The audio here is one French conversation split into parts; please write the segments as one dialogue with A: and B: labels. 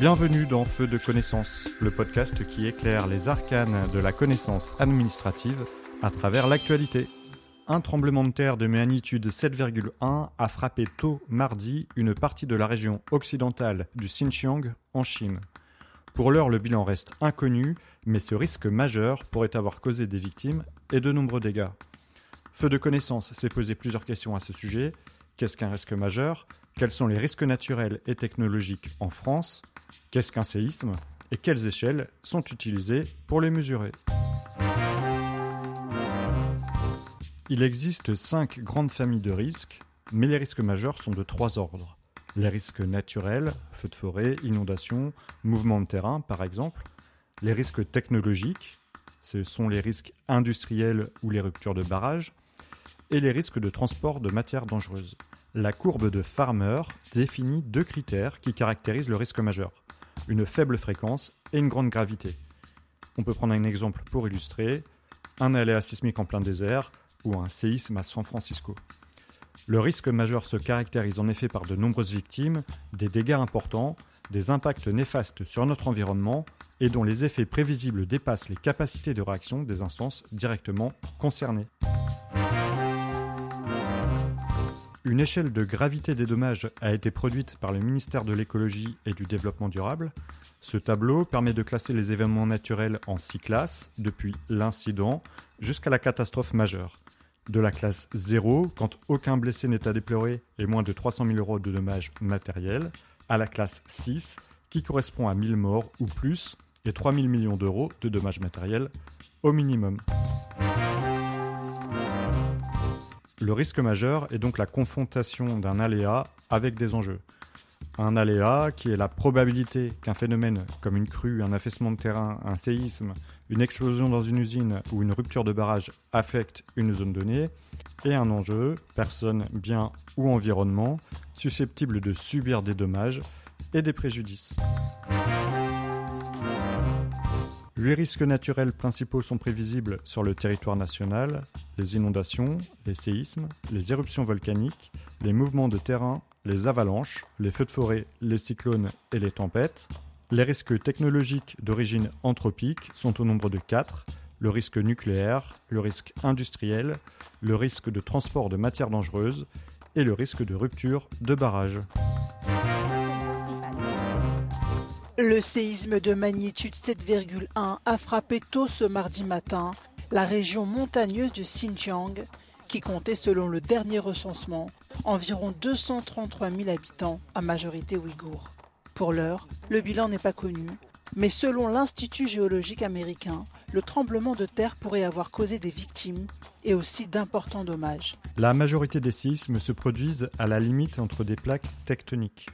A: Bienvenue dans Feu de connaissance, le podcast qui éclaire les arcanes de la connaissance administrative à travers l'actualité. Un tremblement de terre de magnitude 7,1 a frappé tôt mardi une partie de la région occidentale du Xinjiang en Chine. Pour l'heure, le bilan reste inconnu, mais ce risque majeur pourrait avoir causé des victimes et de nombreux dégâts. Feu de connaissance s'est posé plusieurs questions à ce sujet. Qu'est-ce qu'un risque majeur? Quels sont les risques naturels et technologiques en France? Qu'est-ce qu'un séisme? Et quelles échelles sont utilisées pour les mesurer? Il existe cinq grandes familles de risques, mais les risques majeurs sont de trois ordres. Les risques naturels, feux de forêt, inondations, mouvements de terrain par exemple. Les risques technologiques, ce sont les risques industriels ou les ruptures de barrages. Et les risques de transport de matières dangereuses. La courbe de Farmer définit deux critères qui caractérisent le risque majeur. Une faible fréquence et une grande gravité. On peut prendre un exemple pour illustrer. Un aléa sismique en plein désert ou un séisme à San Francisco. Le risque majeur se caractérise en effet par de nombreuses victimes, des dégâts importants, des impacts néfastes sur notre environnement et dont les effets prévisibles dépassent les capacités de réaction des instances directement concernées. Une échelle de gravité des dommages a été produite par le ministère de l'écologie et du développement durable. Ce tableau permet de classer les événements naturels en six classes, depuis l'incident jusqu'à la catastrophe majeure. De la classe 0, quand aucun blessé n'est à déplorer et moins de 300 000 euros de dommages matériels, à la classe 6, qui correspond à 1000 morts ou plus, et 3000 millions d'euros de dommages matériels au minimum. Le risque majeur est donc la confrontation d'un aléa avec des enjeux. Un aléa qui est la probabilité qu'un phénomène comme une crue, un affaissement de terrain, un séisme, une explosion dans une usine ou une rupture de barrage affecte une zone donnée, et un enjeu, personne, bien ou environnement, susceptible de subir des dommages et des préjudices. Huit risques naturels principaux sont prévisibles sur le territoire national les inondations, les séismes, les éruptions volcaniques, les mouvements de terrain, les avalanches, les feux de forêt, les cyclones et les tempêtes. Les risques technologiques d'origine anthropique sont au nombre de quatre le risque nucléaire, le risque industriel, le risque de transport de matières dangereuses et le risque de rupture de barrages.
B: Le séisme de magnitude 7,1 a frappé tôt ce mardi matin la région montagneuse du Xinjiang, qui comptait selon le dernier recensement environ 233 000 habitants, à majorité ouïghour. Pour l'heure, le bilan n'est pas connu, mais selon l'Institut géologique américain, le tremblement de terre pourrait avoir causé des victimes et aussi d'importants dommages.
A: La majorité des séismes se produisent à la limite entre des plaques tectoniques.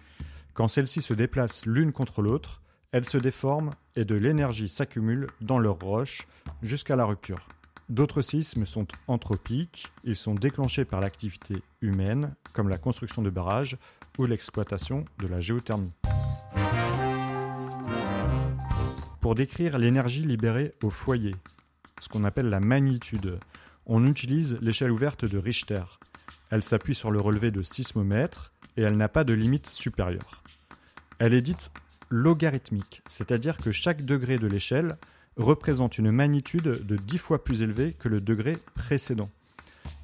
A: Quand celles-ci se déplacent l'une contre l'autre, elles se déforment et de l'énergie s'accumule dans leurs roches jusqu'à la rupture. D'autres sismes sont anthropiques, ils sont déclenchés par l'activité humaine, comme la construction de barrages ou l'exploitation de la géothermie. Pour décrire l'énergie libérée au foyer, ce qu'on appelle la magnitude, on utilise l'échelle ouverte de Richter. Elle s'appuie sur le relevé de sismomètre et elle n'a pas de limite supérieure. Elle est dite logarithmique, c'est-à-dire que chaque degré de l'échelle représente une magnitude de 10 fois plus élevée que le degré précédent.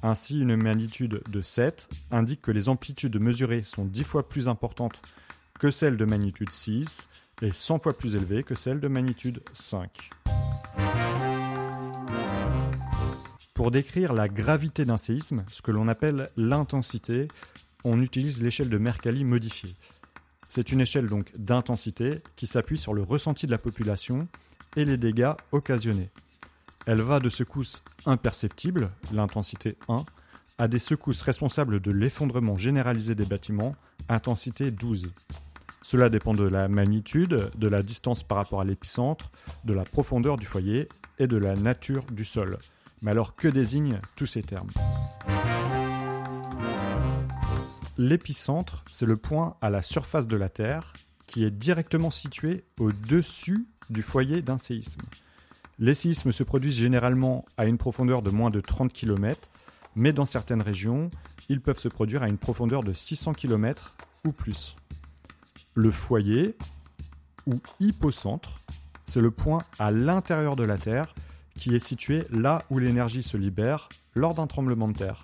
A: Ainsi, une magnitude de 7 indique que les amplitudes mesurées sont 10 fois plus importantes que celles de magnitude 6 et 100 fois plus élevées que celles de magnitude 5. Pour décrire la gravité d'un séisme, ce que l'on appelle l'intensité, on utilise l'échelle de Mercalli modifiée. C'est une échelle donc d'intensité qui s'appuie sur le ressenti de la population et les dégâts occasionnés. Elle va de secousses imperceptibles, l'intensité 1, à des secousses responsables de l'effondrement généralisé des bâtiments, intensité 12. Cela dépend de la magnitude, de la distance par rapport à l'épicentre, de la profondeur du foyer et de la nature du sol. Mais alors que désignent tous ces termes? L'épicentre, c'est le point à la surface de la Terre qui est directement situé au-dessus du foyer d'un séisme. Les séismes se produisent généralement à une profondeur de moins de 30 km, mais dans certaines régions, ils peuvent se produire à une profondeur de 600 km ou plus. Le foyer, ou hypocentre, c'est le point à l'intérieur de la Terre qui est situé là où l'énergie se libère lors d'un tremblement de terre.